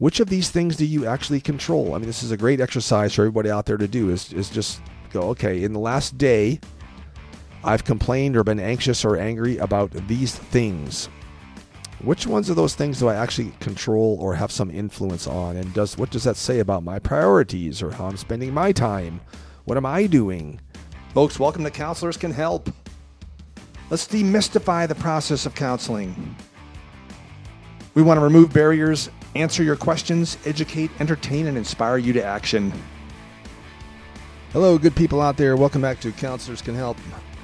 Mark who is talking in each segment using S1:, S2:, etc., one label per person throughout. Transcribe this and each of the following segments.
S1: which of these things do you actually control? I mean, this is a great exercise for everybody out there to do is, is just go, okay, in the last day, I've complained or been anxious or angry about these things. Which ones of those things do I actually control or have some influence on? And does what does that say about my priorities or how I'm spending my time? What am I doing? Folks, welcome to Counselors Can Help. Let's demystify the process of counseling. We want to remove barriers answer your questions, educate, entertain, and inspire you to action. Hello, good people out there. Welcome back to Counselors Can Help.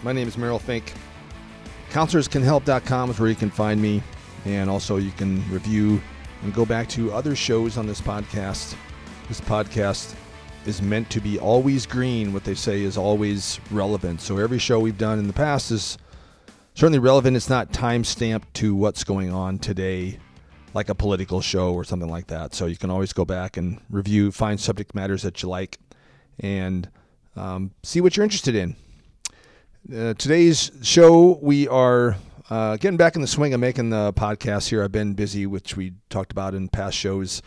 S1: My name is Merrill Fink. CounselorsCanHelp.com is where you can find me, and also you can review and go back to other shows on this podcast. This podcast is meant to be always green. What they say is always relevant. So every show we've done in the past is certainly relevant. It's not time stamped to what's going on today like a political show or something like that. So you can always go back and review, find subject matters that you like, and um, see what you're interested in. Uh, today's show, we are uh, getting back in the swing of making the podcast here. I've been busy, which we talked about in past shows.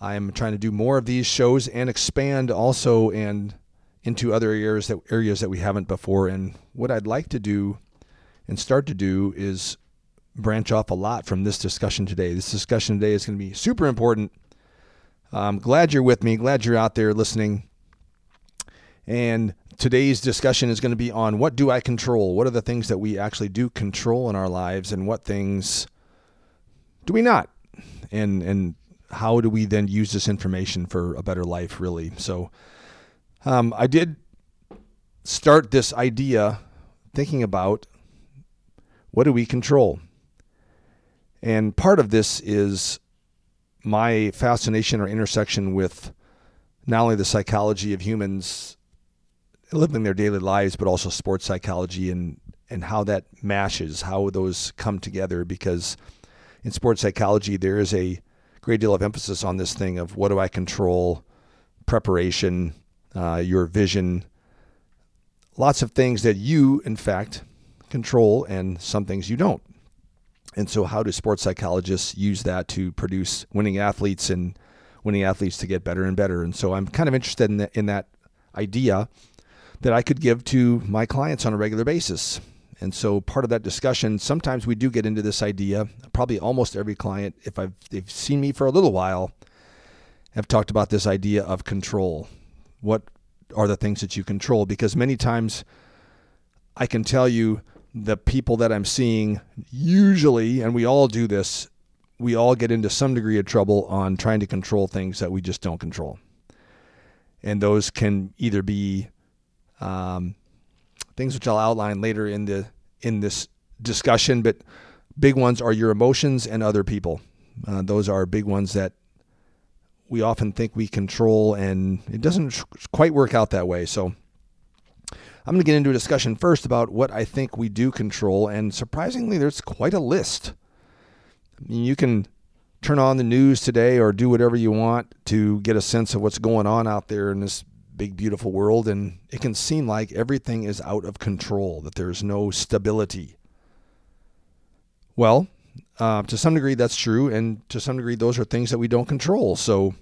S1: I am trying to do more of these shows and expand also and into other areas that areas that we haven't before. And what I'd like to do and start to do is branch off a lot from this discussion today. This discussion today is going to be super important. I'm glad you're with me. Glad you're out there listening. And today's discussion is going to be on what do I control? What are the things that we actually do control in our lives, and what things do we not? And and how do we then use this information for a better life? Really. So, um, I did start this idea thinking about what do we control and part of this is my fascination or intersection with not only the psychology of humans living their daily lives, but also sports psychology and, and how that mashes, how those come together. Because in sports psychology, there is a great deal of emphasis on this thing of what do I control, preparation, uh, your vision, lots of things that you, in fact, control, and some things you don't. And so, how do sports psychologists use that to produce winning athletes and winning athletes to get better and better? And so, I'm kind of interested in that, in that idea that I could give to my clients on a regular basis. And so, part of that discussion, sometimes we do get into this idea. Probably almost every client, if I've they've seen me for a little while, have talked about this idea of control. What are the things that you control? Because many times, I can tell you the people that I'm seeing usually, and we all do this, we all get into some degree of trouble on trying to control things that we just don't control. And those can either be um, things which I'll outline later in the in this discussion, but big ones are your emotions and other people. Uh, those are big ones that we often think we control, and it doesn't quite work out that way. So I'm going to get into a discussion first about what I think we do control, and surprisingly, there's quite a list. I mean, you can turn on the news today or do whatever you want to get a sense of what's going on out there in this big, beautiful world, and it can seem like everything is out of control, that there's no stability. Well, uh, to some degree, that's true, and to some degree, those are things that we don't control. So,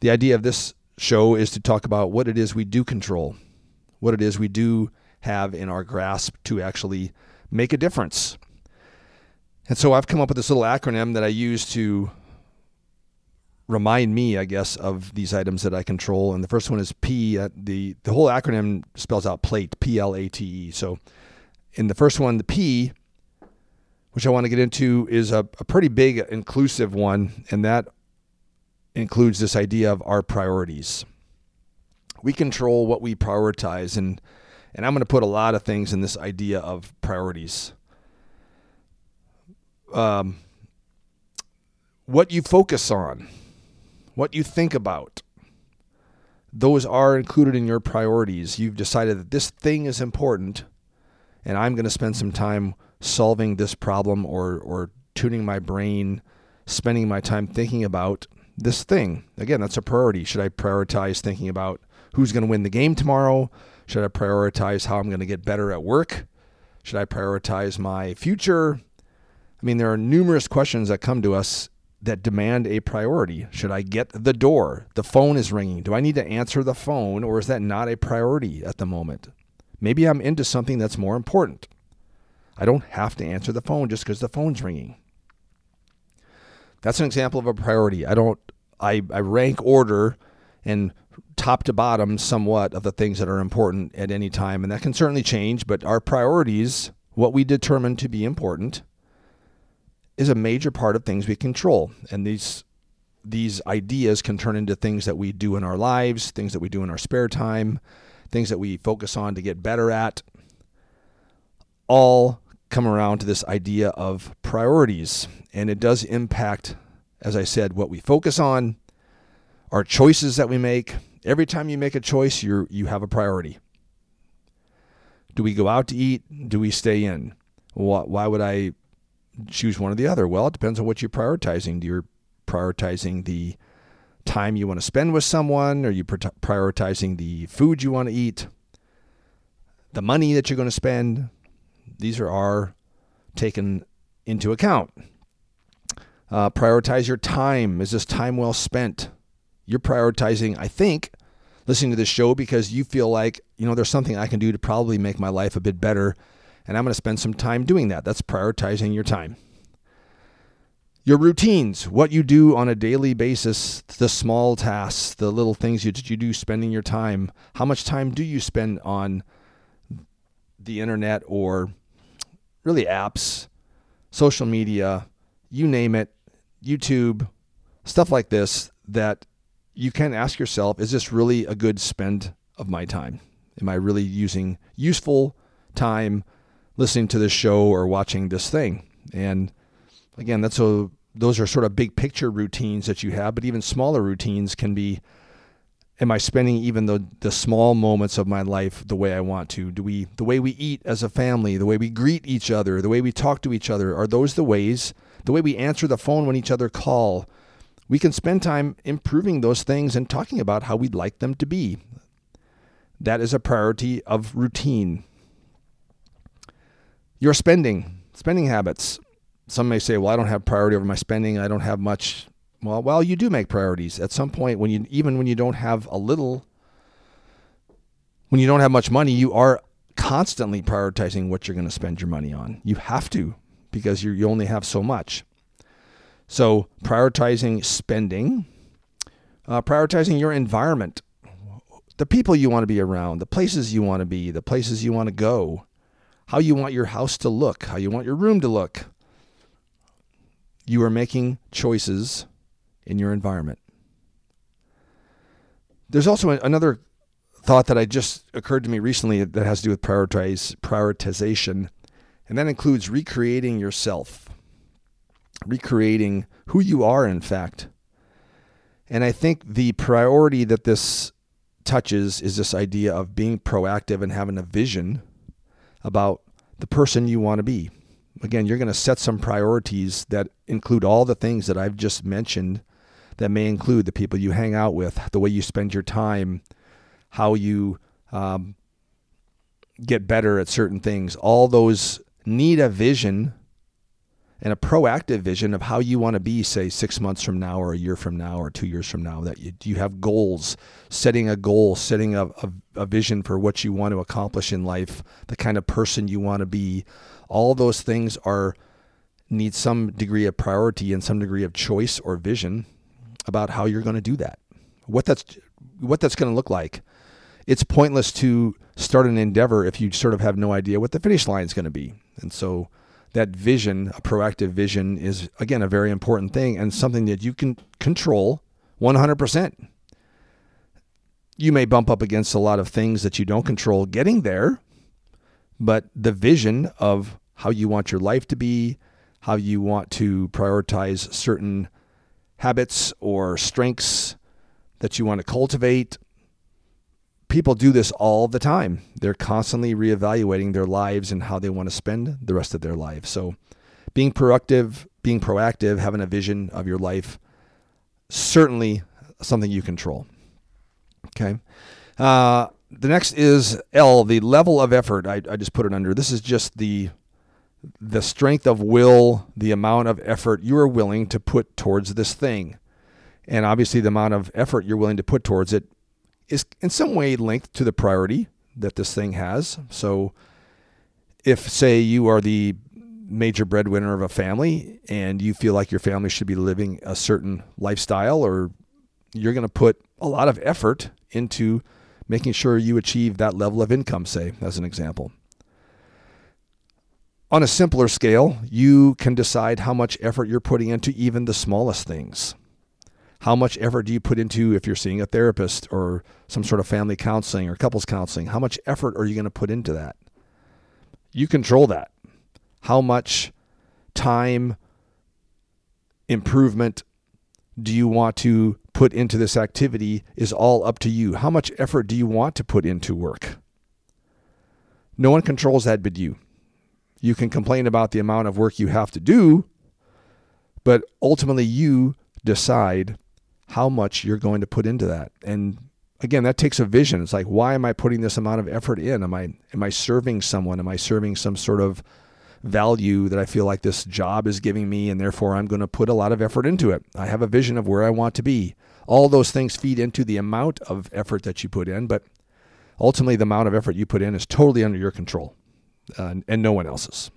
S1: the idea of this show is to talk about what it is we do control what it is we do have in our grasp to actually make a difference. And so I've come up with this little acronym that I use to remind me, I guess, of these items that I control. And the first one is P. Uh, the the whole acronym spells out plate, P L A T E. So in the first one, the P, which I want to get into, is a, a pretty big inclusive one, and that includes this idea of our priorities we control what we prioritize and and I'm going to put a lot of things in this idea of priorities. Um, what you focus on, what you think about, those are included in your priorities. You've decided that this thing is important, and I'm going to spend some time solving this problem or, or tuning my brain, spending my time thinking about this thing. Again, that's a priority. Should I prioritize thinking about who's going to win the game tomorrow? Should I prioritize how I'm going to get better at work? Should I prioritize my future? I mean, there are numerous questions that come to us that demand a priority. Should I get the door? The phone is ringing. Do I need to answer the phone or is that not a priority at the moment? Maybe I'm into something that's more important. I don't have to answer the phone just because the phone's ringing. That's an example of a priority. I don't I, I rank order and top to bottom somewhat of the things that are important at any time and that can certainly change, but our priorities, what we determine to be important, is a major part of things we control. And these these ideas can turn into things that we do in our lives, things that we do in our spare time, things that we focus on to get better at. All come around to this idea of priorities. And it does impact, as I said, what we focus on, our choices that we make. Every time you make a choice, you you have a priority. Do we go out to eat? Do we stay in? Why would I choose one or the other? Well, it depends on what you're prioritizing. Do you prioritizing the time you want to spend with someone? Are you prioritizing the food you want to eat? The money that you're going to spend? These are, are taken into account. Uh, prioritize your time. Is this time well spent? You're prioritizing, I think, listening to this show because you feel like, you know, there's something I can do to probably make my life a bit better and I'm going to spend some time doing that. That's prioritizing your time. Your routines, what you do on a daily basis, the small tasks, the little things you, you do spending your time. How much time do you spend on the internet or really apps, social media, you name it, YouTube, stuff like this that you can ask yourself is this really a good spend of my time? Am I really using useful time listening to this show or watching this thing. And again, that's a those are sort of big picture routines that you have, but even smaller routines can be am I spending even the the small moments of my life the way I want to? Do we the way we eat as a family, the way we greet each other, the way we talk to each other, are those the ways the way we answer the phone when each other call? We can spend time improving those things and talking about how we'd like them to be. That is a priority of routine. Your spending, spending habits. Some may say, well, I don't have priority over my spending. I don't have much. Well, well, you do make priorities. At some point, when you even when you don't have a little, when you don't have much money, you are constantly prioritizing what you're going to spend your money on. You have to because you you only have so much. So prioritizing spending, uh, prioritizing your environment, the people you want to be around, the places you want to be, the places you want to go, how you want your house to look, how you want your room to look. You are making choices in your environment. There's also another thought that I just occurred to me recently that has to do with prioritize prioritization, and that includes recreating yourself, recreating who you are, in fact. And I think the priority that this touches is this idea of being proactive and having a vision about the person you want to be. Again, you're going to set some priorities that include all the things that I've just mentioned that may include the people you hang out with, the way you spend your time, how you um, get better at certain things. All those need a vision and a proactive vision of how you want to be, say, six months from now, or a year from now, or two years from now. That you, you have goals, setting a goal, setting a, a, a vision for what you want to accomplish in life, the kind of person you want to be. All those things are need some degree of priority and some degree of choice or vision about how you're going to do that. What that's what that's going to look like. It's pointless to start an endeavor if you sort of have no idea what the finish line is going to be. And so that vision, a proactive vision, is again a very important thing and something that you can control 100%. You may bump up against a lot of things that you don't control getting there, but the vision of how you want your life to be, how you want to prioritize certain habits or strengths that you want to cultivate, people do this all the time. They're constantly reevaluating their lives and how they want to spend the rest of their life. So, being productive, being proactive, having a vision of your life, certainly something you control. Okay. Uh, the next is L, the level of effort. I, I just put it under. This is just the the strength of will, the amount of effort you are willing to put towards this thing. And obviously, the amount of effort you're willing to put towards it is in some way linked to the priority that this thing has. So, if, say, you are the major breadwinner of a family and you feel like your family should be living a certain lifestyle, or you're going to put a lot of effort into making sure you achieve that level of income, say, as an example. On a simpler scale, you can decide how much effort you're putting into even the smallest things. How much effort do you put into if you're seeing a therapist or some sort of family counseling or couples counseling? How much effort are you going to put into that? You control that. How much time, improvement do you want to put into this activity is all up to you. How much effort do you want to put into work? No one controls that but you. You can complain about the amount of work you have to do, but ultimately you decide how much you're going to put into that. And again, that takes a vision. It's like, why am I putting this amount of effort in? Am I am I serving someone? Am I serving some sort of value that I feel like this job is giving me, and therefore I'm going to put a lot of effort into it. I have a vision of where I want to be. All those things feed into the amount of effort that you put in, but ultimately, the amount of effort you put in is totally under your control uh, and no one else's.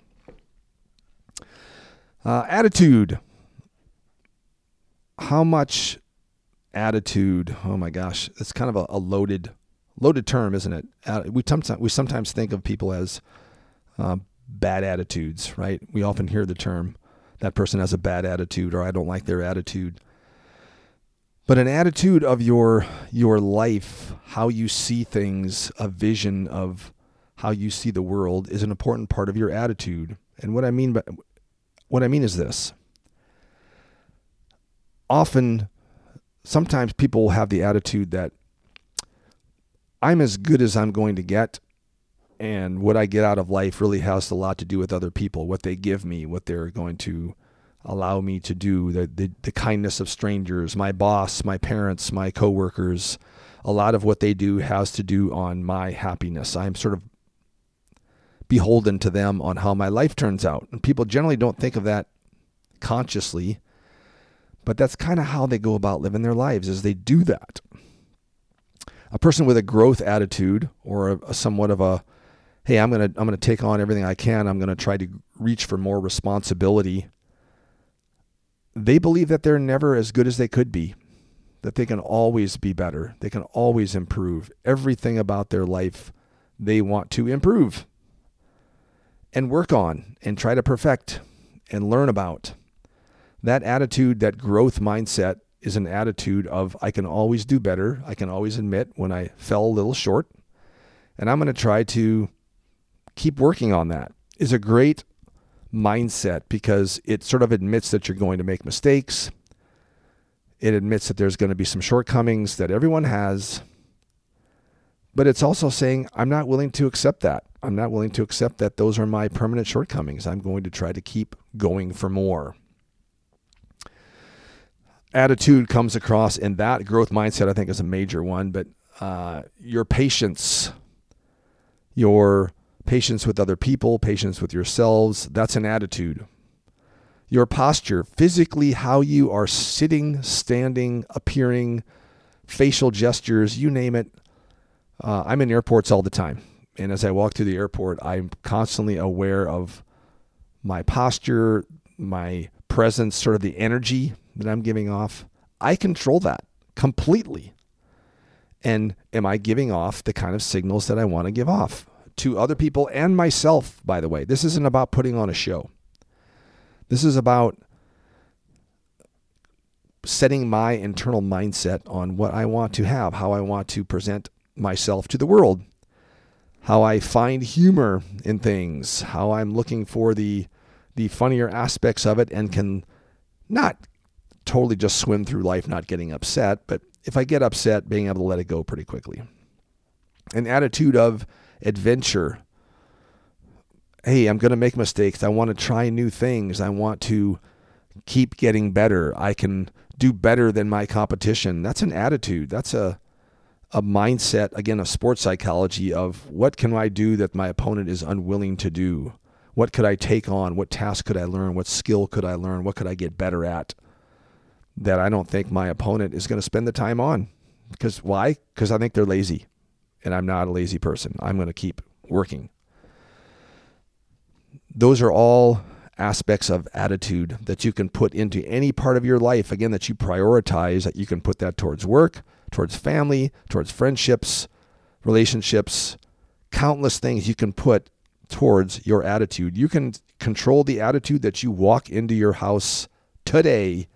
S1: Uh, attitude. How much attitude? Oh my gosh, it's kind of a, a loaded, loaded term, isn't it? We sometimes we sometimes think of people as uh, bad attitudes, right? We often hear the term that person has a bad attitude or I don't like their attitude. But an attitude of your your life, how you see things, a vision of how you see the world is an important part of your attitude. And what I mean by what I mean is this. Often sometimes people have the attitude that I'm as good as I'm going to get and what I get out of life really has a lot to do with other people, what they give me, what they're going to allow me to do, the, the, the kindness of strangers, my boss, my parents, my coworkers. A lot of what they do has to do on my happiness. I'm sort of beholden to them on how my life turns out. And people generally don't think of that consciously, but that's kind of how they go about living their lives is they do that. A person with a growth attitude or a, a somewhat of a hey, I'm going to I'm going to take on everything I can. I'm going to try to reach for more responsibility. They believe that they're never as good as they could be. That they can always be better. They can always improve. Everything about their life they want to improve and work on and try to perfect and learn about. That attitude, that growth mindset is an attitude of I can always do better. I can always admit when I fell a little short. And I'm going to try to keep working on that is a great mindset because it sort of admits that you're going to make mistakes. It admits that there's going to be some shortcomings that everyone has. But it's also saying, I'm not willing to accept that. I'm not willing to accept that those are my permanent shortcomings. I'm going to try to keep going for more. Attitude comes across in that growth mindset, I think, is a major one. But uh, your patience, your patience with other people, patience with yourselves. That's an attitude. Your posture, physically, how you are sitting, standing, appearing, facial gestures, you name it. Uh, I'm in airports all the time. And as I walk through the airport, I'm constantly aware of my posture, my presence, sort of the energy that I'm giving off. I control that completely. And am I giving off the kind of signals that I want to give off? to other people and myself, by the way. This isn't about putting on a show. This is about setting my internal mindset on what I want to have, how I want to present myself to the world, how I find humor in things, how I'm looking for the the funnier aspects of it and can not totally just swim through life not getting upset, but if I get upset, being able to let it go pretty quickly. An attitude of adventure. Hey, I'm going to make mistakes. I want to try new things. I want to keep getting better. I can do better than my competition. That's an attitude. That's a a mindset again of sports psychology of what can I do that my opponent is unwilling to do? What could I take on? What task could I learn? What skill could I learn? What could I get better at that I don't think my opponent is going to spend the time on? Because why? Because I think they're lazy. And I'm not a lazy person. I'm going to keep working. Those are all aspects of attitude that you can put into any part of your life, again, that you prioritize, that you can put that towards work, towards family, towards friendships, relationships, countless things you can put towards your attitude. You can control the attitude that you walk into your house today,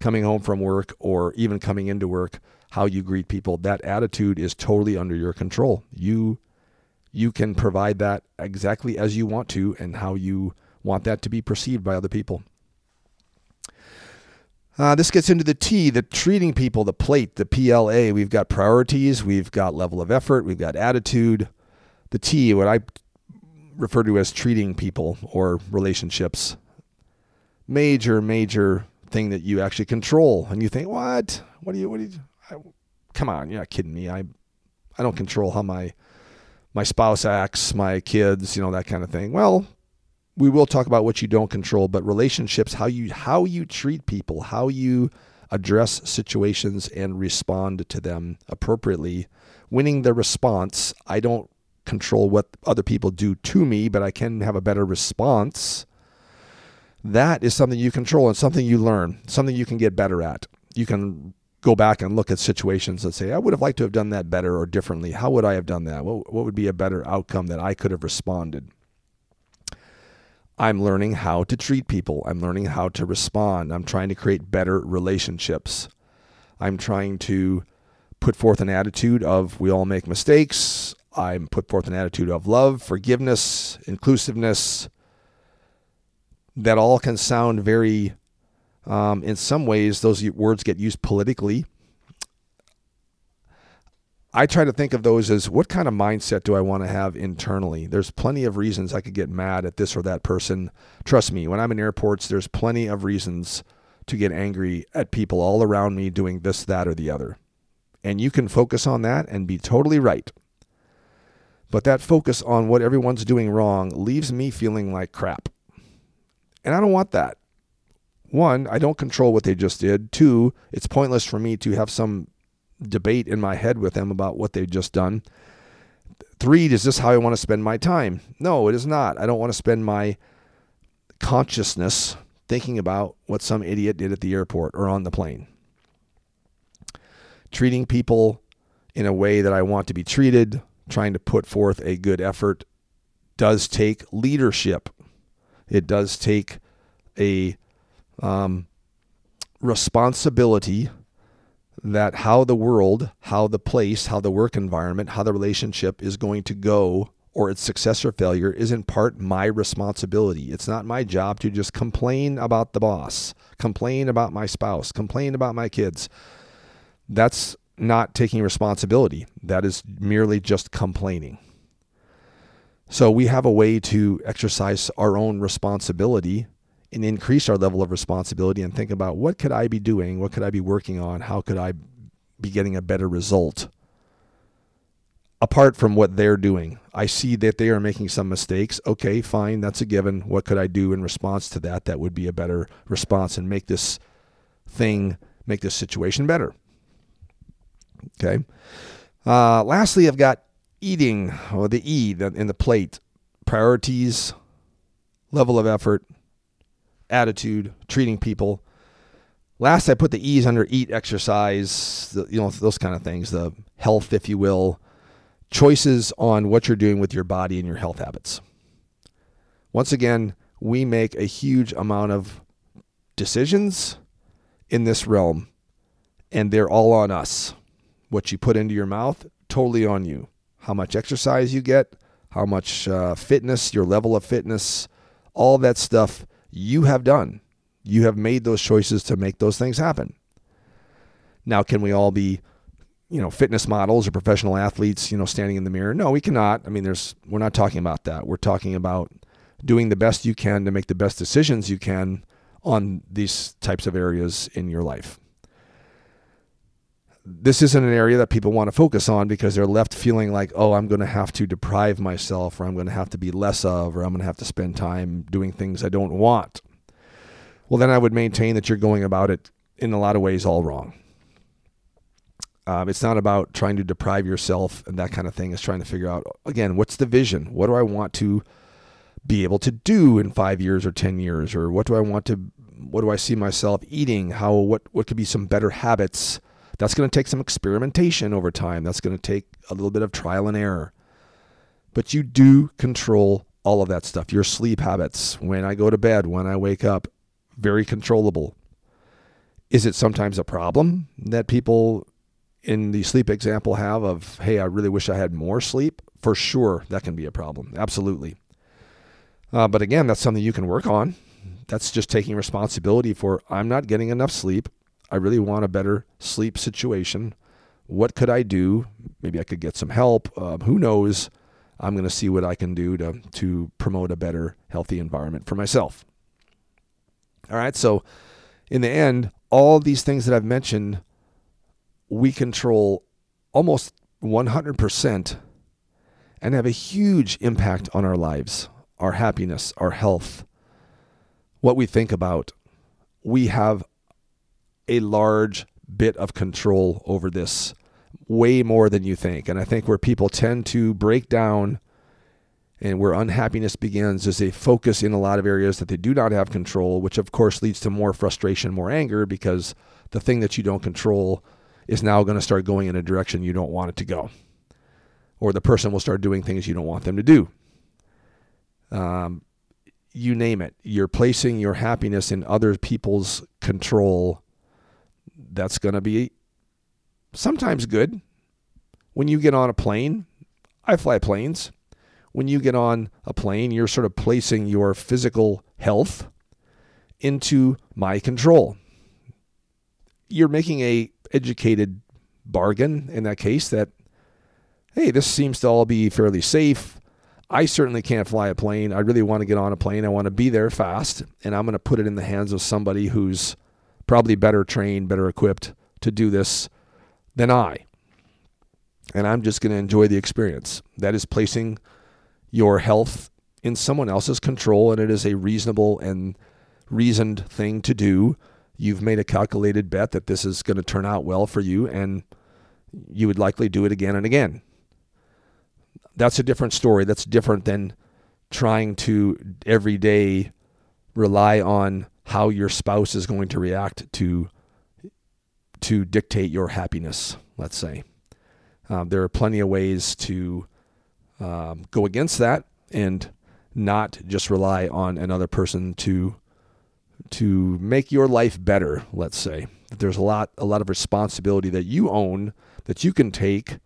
S1: coming home from work or even coming into work, how you greet people. That attitude is totally under your control. You you can provide that exactly as you want to and how you want that to be perceived by other people. Uh, this gets into the T, the treating people, the plate, the PLA. We've got priorities, we've got level of effort, we've got attitude. The T, what I refer to as treating people or relationships. Major, major that you actually control. And you think, what? What do you, what do you, I, come on, you're not kidding me. I, I don't control how my, my spouse acts, my kids, you know, that kind of thing. Well, we will talk about what you don't control, but relationships, how you how you treat people, how you address situations and respond to them appropriately. Winning the response, I don't control what other people do to me, but I can have a better response. That is something you control and something you learn, something you can get better at. You can go back and look at situations and say, I would have liked to have done that better or differently. How would I have done that? What, what would be a better outcome that I could have responded? I'm learning how to treat people. I'm learning how to respond. I'm trying to create better relationships. I'm trying to put forth an attitude of we all make mistakes. I'm put forth an attitude of love, forgiveness, inclusiveness. That all can sound very, um, in some ways, those words get used politically. I try to think of those as what kind of mindset do I want to have internally? There's plenty of reasons I could get mad at this or that person. Trust me, when I'm in airports, there's plenty of reasons to get angry at people all around me doing this, that, or the other. And you can focus on that and be totally right. But that focus on what everyone's doing wrong leaves me feeling like crap. And I don't want that. One, I don't control what they just did. Two, it's pointless for me to have some debate in my head with them about what they've just done. Three, is this how I want to spend my time? No, it is not. I don't want to spend my consciousness thinking about what some idiot did at the airport or on the plane. Treating people in a way that I want to be treated, trying to put forth a good effort, does take leadership. It does take a um, responsibility that how the world, how the place, how the work environment, how the relationship is going to go or its success or failure is in part my responsibility. It's not my job to just complain about the boss, complain about my spouse, complain about my kids. That's not taking responsibility. That is merely just complaining. So we have a way to exercise our own responsibility and increase our level of responsibility and think about what could I be doing? What could I be working on? How could I be getting a better result? Apart from what they're doing, I see that they are making some mistakes. Okay, fine, that's a given. What could I do in response to that that would be a better response and make this thing, make this situation better? Okay. Uh, lastly, I've got eating, or the E in the plate, priorities, level of effort, attitude, treating people. Last, I put the E's under eat, exercise, the, you know, those kind of things, the health, if you will, choices on what you're doing with your body and your health habits. Once again, we make a huge amount of decisions in this realm, and they're all on us. What you put into your mouth, totally on you. How much exercise you get, how much uh, fitness, your level of fitness, all that stuff you have done. You have made those choices to make those things happen. Now, can we all be, you know, fitness models or professional athletes, you know, standing in the mirror? No, we cannot. I mean, there's we're not talking about that. We're talking about doing the best you can to make the best decisions you can on these types of areas in your life. This isn't an area that people want to focus on because they're left feeling like, oh, I'm going to have to deprive myself, or I'm going to have to be less of, or I'm going to have to spend time doing things I don't want. Well, then I would maintain that you're going about it in a lot of ways all wrong. Um, it's not about trying to deprive yourself and that kind of thing. It's trying to figure out, again, what's the vision? What do I want to be able to do in five years or 10 years? Or what do I want to, what do I see myself eating? How, what, what could be some better habits? That's going to take some experimentation over time. That's going to take a little bit of trial and error. But you do control all of that stuff. Your sleep habits, when I go to bed, when I wake up, very controllable. Is it sometimes a problem that people in the sleep example have of, hey, I really wish I had more sleep? For sure, that can be a problem. Absolutely. Uh, but again, that's something you can work on. That's just taking responsibility for, I'm not getting enough sleep. I really want a better sleep situation. What could I do? Maybe I could get some help. Um, who knows? I'm going to see what I can do to, to promote a better, healthy environment for myself. All right. So, in the end, all these things that I've mentioned, we control almost 100% and have a huge impact on our lives, our happiness, our health, what we think about. We have a large bit of control over this, way more than you think. And I think where people tend to break down and where unhappiness begins is they focus in a lot of areas that they do not have control, which of course leads to more frustration, more anger, because the thing that you don't control is now going to start going in a direction you don't want it to go. Or the person will start doing things you don't want them to do. Um, you name it. You're placing your happiness in other people's control that's going to be sometimes good. When you get on a plane, I fly planes. When you get on a plane, you're sort of placing your physical health into my control. You're making a educated bargain in that case that hey, this seems to all be fairly safe. I certainly can't fly a plane. I really want to get on a plane. I want to be there fast, and I'm going to put it in the hands of somebody who's probably better trained, better equipped to do this than I. And I'm just going to enjoy the experience. That is placing your health in someone else's control, and it is a reasonable and reasoned thing to do. You've made a calculated bet that this is going to turn out well for you, and you would likely do it again and again. That's a different story. That's different than trying to every day rely on how your spouse is going to react to to dictate your happiness. Let's say um, there are plenty of ways to um, go against that and not just rely on another person to to make your life better. Let's say there's a lot a lot of responsibility that you own that you can take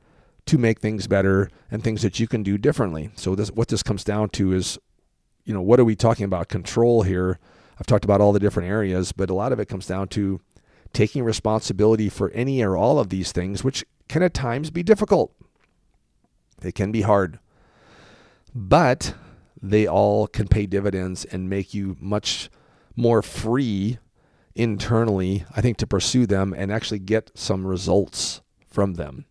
S1: to make things better and things that you can do differently. So this what this comes down to is you know what are we talking about control here I've talked about all the different areas, but a lot of it comes down to taking responsibility for any or all of these things, which can at times be difficult. They can be hard, but they all can pay dividends and make you much more free internally, I think, to pursue them and actually get some results from them.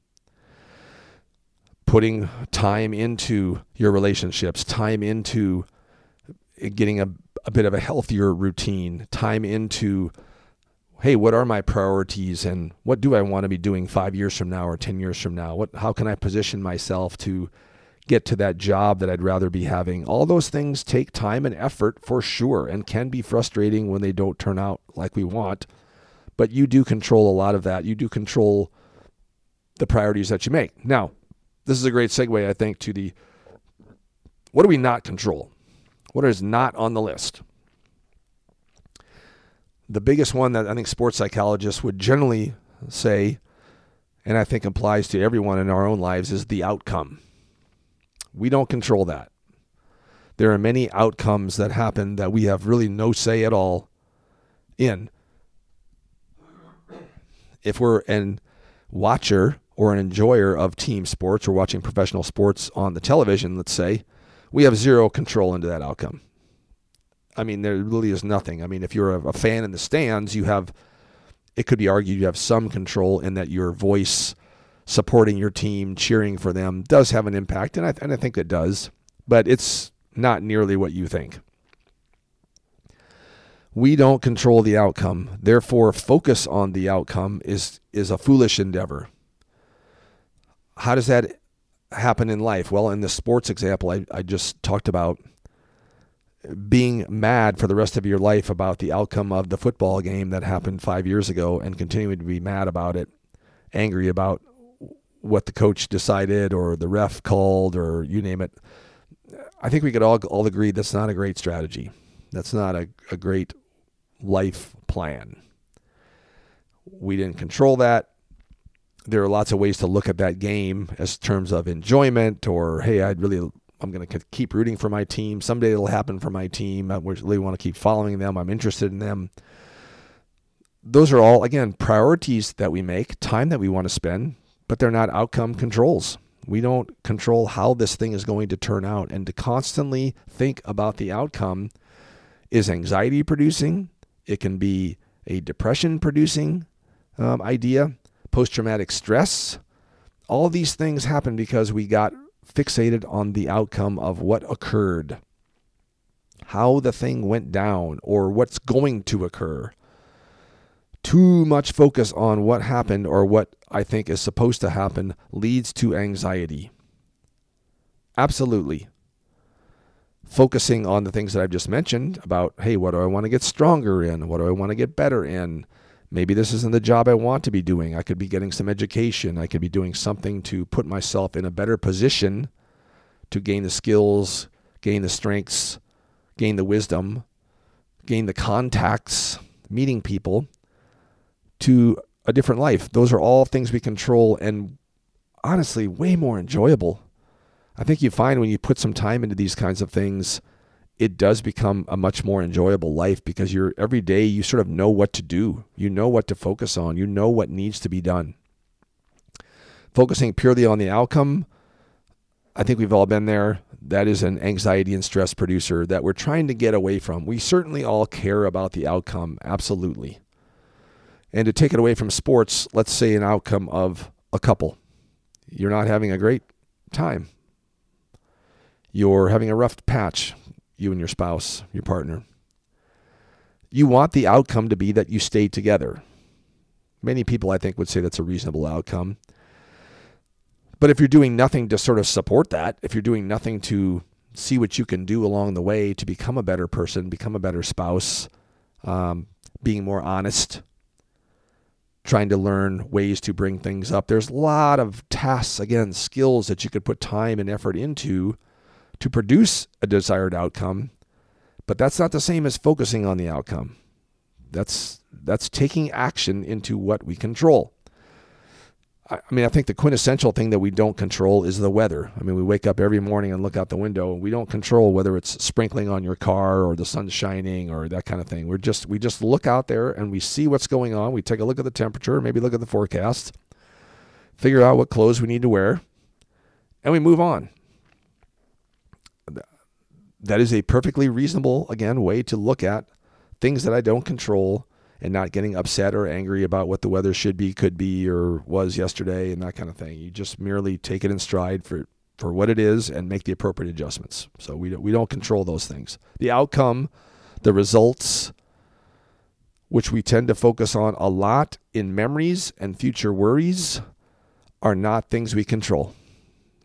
S1: Putting time into your relationships, time into getting a a bit of a healthier routine, time into, hey, what are my priorities and what do I want to be doing five years from now or 10 years from now? What, how can I position myself to get to that job that I'd rather be having? All those things take time and effort for sure and can be frustrating when they don't turn out like we want. But you do control a lot of that. You do control the priorities that you make. Now, this is a great segue, I think, to the what do we not control? What is not on the list? The biggest one that I think sports psychologists would generally say, and I think applies to everyone in our own lives, is the outcome. We don't control that. There are many outcomes that happen that we have really no say at all in. If we're an watcher or an enjoyer of team sports or watching professional sports on the television, let's say, we have zero control into that outcome. I mean, there really is nothing. I mean, if you're a, a fan in the stands, you have it could be argued you have some control in that your voice supporting your team, cheering for them, does have an impact, and I, and I think it does, but it's not nearly what you think. We don't control the outcome. Therefore, focus on the outcome is, is a foolish endeavor. How does that happen in life? Well, in the sports example I, I just talked about, being mad for the rest of your life about the outcome of the football game that happened five years ago and continuing to be mad about it, angry about what the coach decided or the ref called or you name it. I think we could all all agree that's not a great strategy. That's not a, a great life plan. We didn't control that. There are lots of ways to look at that game as terms of enjoyment or hey, I'd really I'm going to keep rooting for my team. Someday it'll happen for my team. I really want to keep following them. I'm interested in them. Those are all again priorities that we make, time that we want to spend, but they're not outcome controls. We don't control how this thing is going to turn out. And to constantly think about the outcome is anxiety producing. It can be a depression producing um, idea, post traumatic stress. All these things happen because we got fixated on the outcome of what occurred, how the thing went down, or what's going to occur. Too much focus on what happened or what I think is supposed to happen leads to anxiety. Absolutely. Focusing on the things that I've just mentioned about, hey, what do I want to get stronger in? What do I want to get better in? Maybe this isn't the job I want to be doing. I could be getting some education. I could be doing something to put myself in a better position to gain the skills, gain the strengths, gain the wisdom, gain the contacts, meeting people to a different life. Those are all things we control and honestly way more enjoyable. I think you find when you put some time into these kinds of things, it does become a much more enjoyable life because you're every day you sort of know what to do. You know what to focus on. You know what needs to be done. Focusing purely on the outcome, I think we've all been there. That is an anxiety and stress producer that we're trying to get away from. We certainly all care about the outcome, absolutely. And to take it away from sports, let's say an outcome of a couple. You're not having a great time. You're having a rough patch you and your spouse, your partner. You want the outcome to be that you stay together. Many people, I think, would say that's a reasonable outcome. But if you're doing nothing to sort of support that, if you're doing nothing to see what you can do along the way to become a better person, become a better spouse, um, being more honest, trying to learn ways to bring things up. There's a lot of tasks, again, skills that you could put time and effort into to produce a desired outcome, but that's not the same as focusing on the outcome. That's that's taking action into what we control. I, mean, I think the quintessential thing that we don't control is the weather. I mean, we wake up every morning and look out the window, and we don't control whether it's sprinkling on your car or the sun's shining or that kind of thing. We're just we just look out there and we see what's going on. We take a look at the temperature, maybe look at the forecast, figure out what clothes we need to wear, and we move on that is a perfectly reasonable, again, way to look at things that I don't control and not getting upset or angry about what the weather should be, could be, or was yesterday and that kind of thing. You just merely take it in stride for, for what it is and make the appropriate adjustments. So we don't, we don't control those things. The outcome, the results, which we tend to focus on a lot in memories and future worries, are not things we control.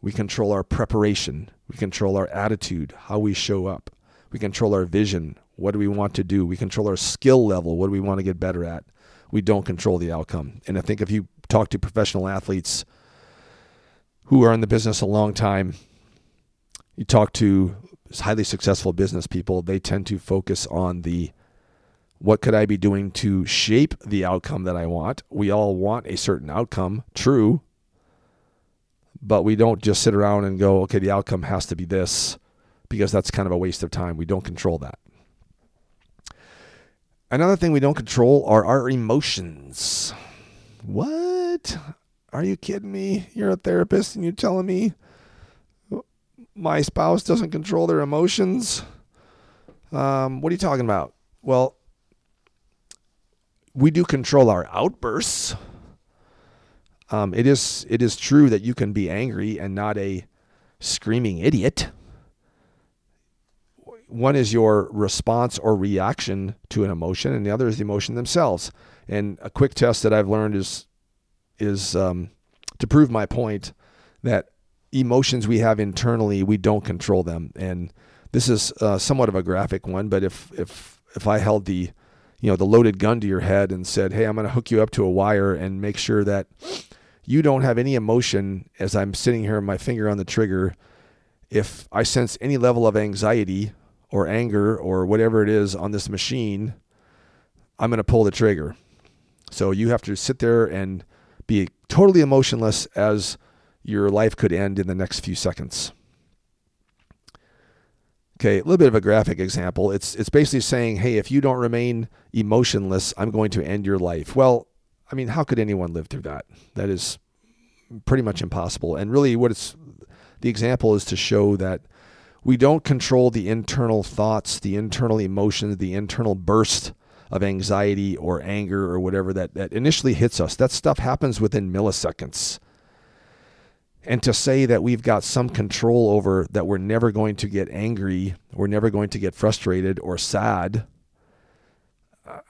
S1: We control our preparation. We control our attitude, how we show up. We control our vision. What do we want to do? We control our skill level. What do we want to get better at? We don't control the outcome. And I think if you talk to professional athletes who are in the business a long time, you talk to highly successful business people, they tend to focus on the what could I be doing to shape the outcome that I want? We all want a certain outcome, true, but we don't just sit around and go, okay, the outcome has to be this, because that's kind of a waste of time. We don't control that. Another thing we don't control are our emotions. What? Are you kidding me? You're a therapist and you're telling me my spouse doesn't control their emotions? Um, what are you talking about? Well, we do control our outbursts. Um, it is it is true that you can be angry and not a screaming idiot. One is your response or reaction to an emotion, and the other is the emotion themselves. And a quick test that I've learned is is um, to prove my point that emotions we have internally we don't control them. And this is uh, somewhat of a graphic one, but if if if I held the you know the loaded gun to your head and said, "Hey, I'm going to hook you up to a wire and make sure that you don't have any emotion as I'm sitting here, my finger on the trigger. If I sense any level of anxiety or anger or whatever it is on this machine, I'm going to pull the trigger. So you have to sit there and be totally emotionless as your life could end in the next few seconds. Okay, a little bit of a graphic example. It's it's basically saying, "Hey, if you don't remain emotionless, I'm going to end your life." Well, I mean, how could anyone live through that? That is pretty much impossible. And really, what it's the example is to show that we don't control the internal thoughts, the internal emotions, the internal burst of anxiety or anger or whatever that, that initially hits us. That stuff happens within milliseconds. And to say that we've got some control over that we're never going to get angry, we're never going to get frustrated or sad.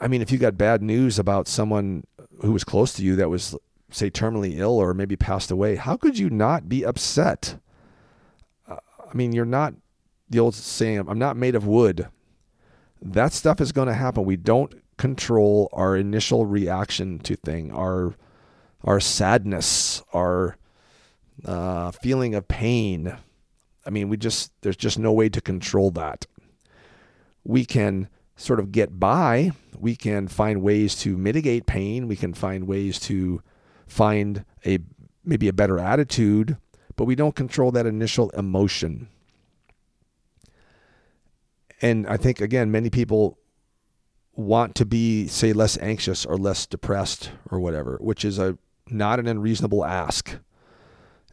S1: I mean, if you got bad news about someone who was close to you that was, say, terminally ill or maybe passed away, how could you not be upset? Uh, I mean, you're not the old saying, I'm not made of wood. That stuff is going to happen. We don't control our initial reaction to thing, our our sadness, our uh, feeling of pain. I mean, we just there's just no way to control that. We can sort of get by. We can find ways to mitigate pain. We can find ways to find a maybe a better attitude, but we don't control that initial emotion. And I think again, many people want to be say less anxious or less depressed or whatever, which is a not an unreasonable ask.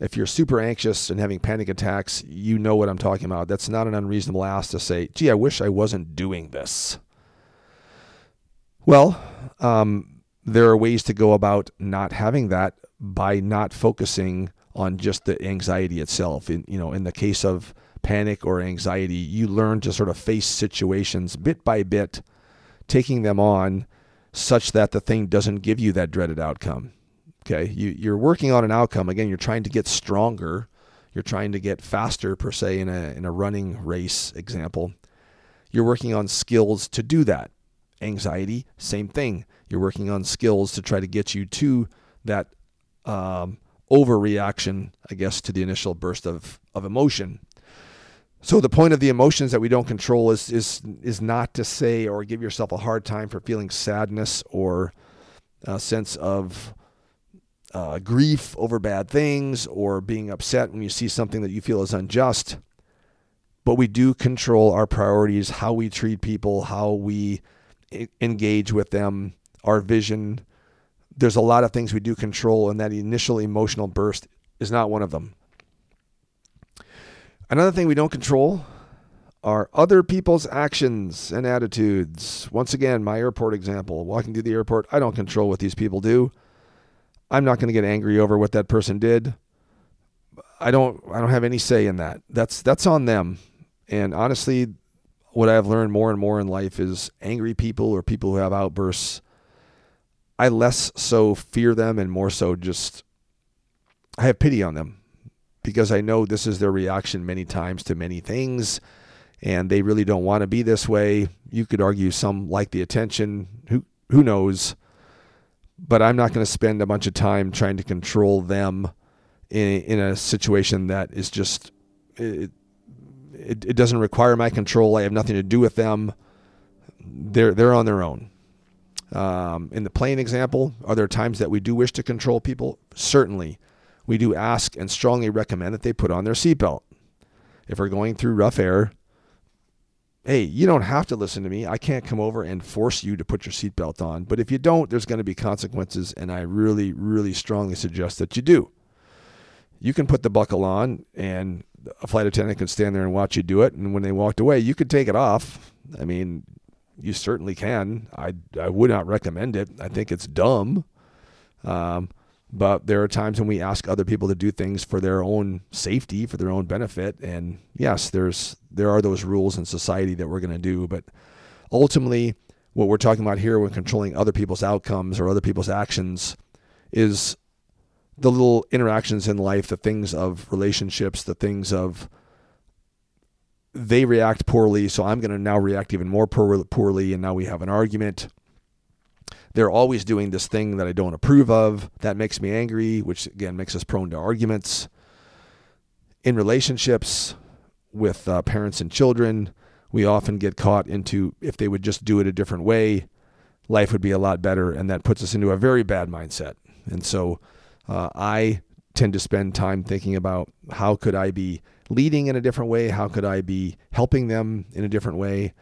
S1: If you're super anxious and having panic attacks, you know what I'm talking about. That's not an unreasonable ask to say, gee, I wish I wasn't doing this. Well, um, there are ways to go about not having that by not focusing on just the anxiety itself. In you know, in the case of panic or anxiety, you learn to sort of face situations bit by bit, taking them on such that the thing doesn't give you that dreaded outcome. Okay, you, you're working on an outcome. Again, you're trying to get stronger. You're trying to get faster, per se, in a, in a running race example. You're working on skills to do that. Anxiety, same thing. You're working on skills to try to get you to that um, overreaction, I guess, to the initial burst of, of emotion. So the point of the emotions that we don't control is is is not to say or give yourself a hard time for feeling sadness or a sense of uh, grief over bad things or being upset when you see something that you feel is unjust. But we do control our priorities, how we treat people, how we engage with them, our vision. There's a lot of things we do control, and that initial emotional burst is not one of them. Another thing we don't control are other people's actions and attitudes. Once again, my airport example walking through the airport, I don't control what these people do. I'm not going to get angry over what that person did. I don't I don't have any say in that. That's that's on them. And honestly, what I've learned more and more in life is angry people or people who have outbursts. I less so fear them and more so just I have pity on them because I know this is their reaction many times to many things and they really don't want to be this way. You could argue some like the attention, who who knows but I'm not going to spend a bunch of time trying to control them in, in a situation that is just it, it, it doesn't require my control. I have nothing to do with them. They're they're on their own. Um, in the plane example, are there times that we do wish to control people? Certainly, we do ask and strongly recommend that they put on their seatbelt. If we're going through rough air, hey, you don't have to listen to me. I can't come over and force you to put your seatbelt on. But if you don't, there's going to be consequences. And I really, really strongly suggest that you do. You can put the buckle on, and a flight attendant can stand there and watch you do it. And when they walked away, you could take it off. I mean, you certainly can. I I would not recommend it. I think it's dumb. Um, but there are times when we ask other people to do things for their own safety, for their own benefit, and yes, there's there are those rules in society that we're going to do. But ultimately, what we're talking about here when controlling other people's outcomes or other people's actions is the little interactions in life, the things of relationships, the things of they react poorly, so I'm going to now react even more poor, poorly, and now we have an argument. They're always doing this thing that I don't approve of. That makes me angry, which again makes us prone to arguments. In relationships with uh, parents and children, we often get caught into if they would just do it a different way, life would be a lot better, and that puts us into a very bad mindset. And so uh, I tend to spend time thinking about how could I be leading in a different way? How could I be helping them in a different way?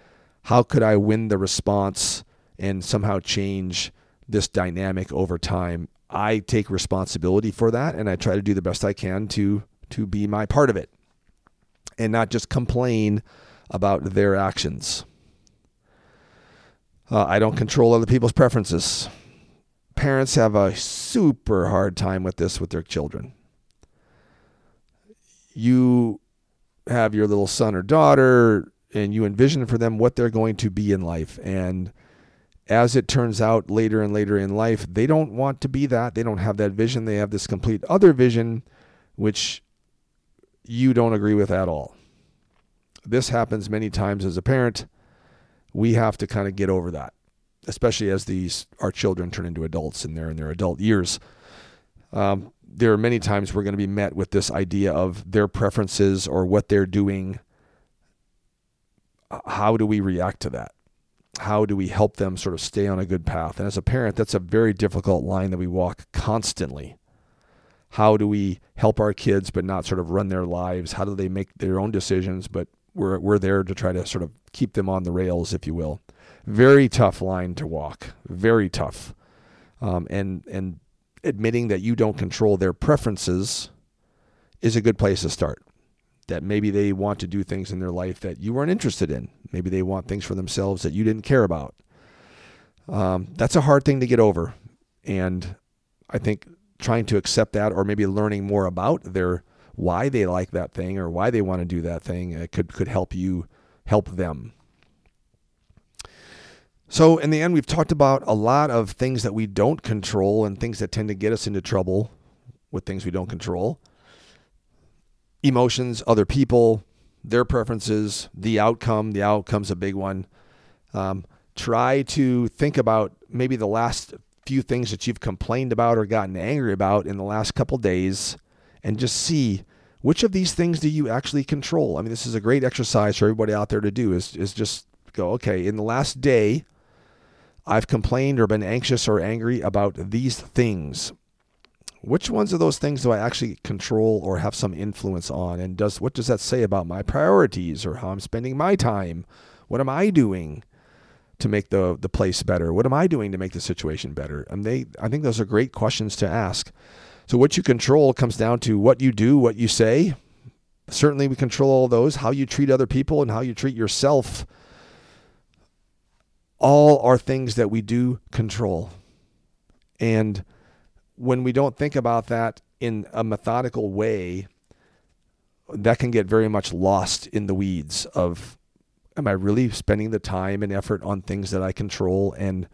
S1: How could I win the response and somehow change this dynamic over time? I take responsibility for that and I try to do the best I can to to be my part of it and not just complain about their actions. Uh, I don't control other people's preferences. Parents have a super hard time with this with their children you have your little son or daughter and you envision for them what they're going to be in life. And as it turns out later and later in life, they don't want to be that. They don't have that vision. They have this complete other vision, which you don't agree with at all. This happens many times as a parent. We have to kind of get over that, especially as these our children turn into adults and they're in their adult years. Um, there are many times we're going to be met with this idea of their preferences or what they're doing. How do we react to that? How do we help them sort of stay on a good path? And as a parent, that's a very difficult line that we walk constantly. How do we help our kids but not sort of run their lives? How do they make their own decisions? But we're, we're there to try to sort of keep them on the rails, if you will. Very tough line to walk. Very tough. Um, and and admitting that you don't control their preferences is a good place to start. That maybe they want to do things in their life that you weren't interested in. Maybe they want things for themselves that you didn't care about. Um, that's a hard thing to get over. And I think trying to accept that or maybe learning more about their why they like that thing or why they want to do that thing uh, could could help you help them so, in the end, we've talked about a lot of things that we don't control and things that tend to get us into trouble with things we don't control emotions, other people, their preferences, the outcome. The outcome's a big one. Um, try to think about maybe the last few things that you've complained about or gotten angry about in the last couple days and just see which of these things do you actually control. I mean, this is a great exercise for everybody out there to do is, is just go, okay, in the last day, I've complained or been anxious or angry about these things. Which ones of those things do I actually control or have some influence on? And does what does that say about my priorities or how I'm spending my time? What am I doing to make the the place better? What am I doing to make the situation better? And they I think those are great questions to ask. So what you control comes down to what you do, what you say. Certainly we control all those, how you treat other people and how you treat yourself all are things that we do control. And when we don't think about that in a methodical way, that can get very much lost in the weeds of am I really spending the time and effort on things that I control and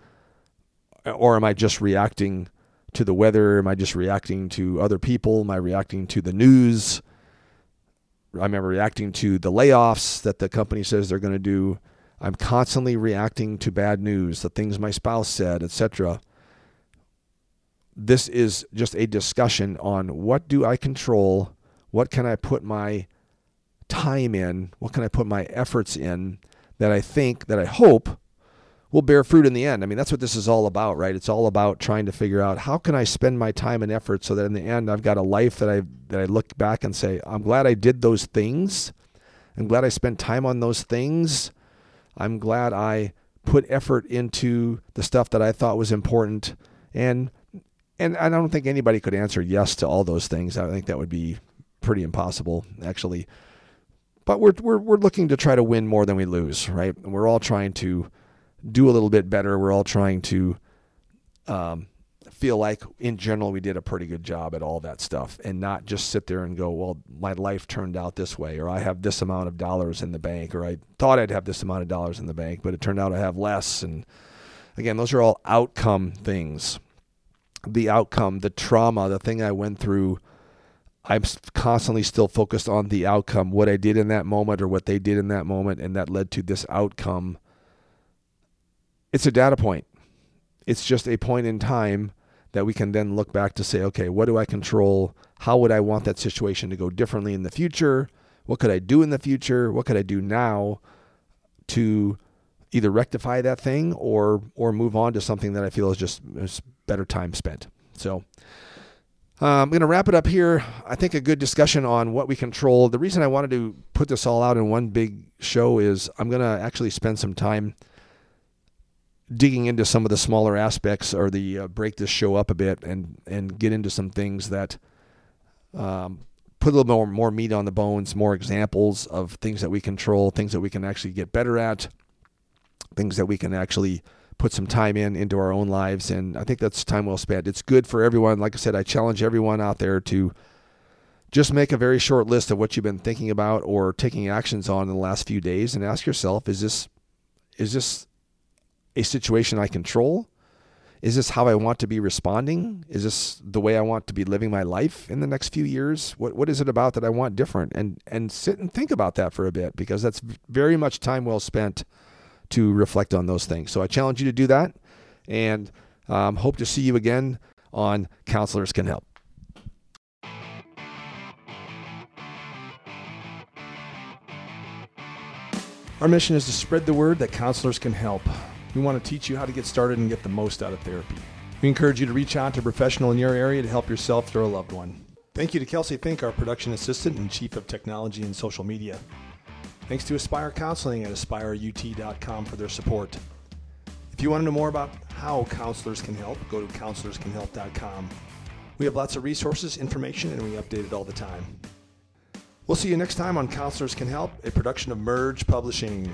S1: or am I just reacting to the weather? Am I just reacting to other people? Am I reacting to the news? I remember reacting to the layoffs that the company says they're going to do. I'm constantly reacting to bad news, the things my spouse said, etc. This is just a discussion on what do I control? What can I put my time in? What can I put my efforts in that I think, that I hope will bear fruit in the end? I mean, that's what this is all about, right? It's all about trying to figure out how can I spend my time and effort so that in the end I've got a life that I that I look back and say, I'm glad I did those things. I'm glad I spent time on those things I'm glad I put effort into the stuff that I thought was important. And and I don't think anybody could answer yes to all those things. I think that would be pretty impossible, actually. But we're we're we're looking to try to win more than we lose, right? And we're all trying to do a little bit better. We're all trying to um, feel like, in general, we did a pretty good job at all that stuff and not just sit there and go, well, my life turned out this way, or I have this amount of dollars in the bank, or I thought I'd have this amount of dollars in the bank, but it turned out I have less. And again, those are all outcome things. The outcome, the trauma, the thing I went through. I'm constantly still focused on the outcome, what I did in that moment or what they did in that moment, and that led to this outcome. It's a data point. It's just a point in time that we can then look back to say, okay, what do I control? How would I want that situation to go differently in the future? What could I do in the future? What could I do now to either rectify that thing or or move on to something that I feel is just is better time spent. So uh, I'm going to wrap it up here. I think a good discussion on what we control. The reason I wanted to put this all out in one big show is I'm going to actually spend some time digging into some of the smaller aspects or the uh, break this show up a bit and and get into some things that um, put a little more more meat on the bones, more examples of things that we control, things that we can actually get better at, things that we can actually put some time in into our own lives and I think that's time well spent. It's good for everyone. Like I said, I challenge everyone out there to just make a very short list of what you've been thinking about or taking actions on in the last few days and ask yourself is this is this a situation I control? Is this how I want to be responding? Is this the way I want to be living my life in the next few years? What what is it about that I want different? And and sit and think about that for a bit because that's very much time well spent to reflect on those things. So I challenge you to do that, and um, hope to see you again on Counselors Can Help. Our mission is to spread the word that counselors can help. We want to teach you how to get started and get the most out of therapy. We encourage you to reach out to a professional in your area to help yourself or a loved one. Thank you to Kelsey Fink, our production assistant and chief of technology and social media. Thanks to Aspire Counseling at aspireut.com for their support. If you want to know more about how counselors can help, go to counselorscanhelp.com. We have lots of resources, information, and we update it all the time. We'll see you next time on Counselors Can Help, a production of Merge Publishing.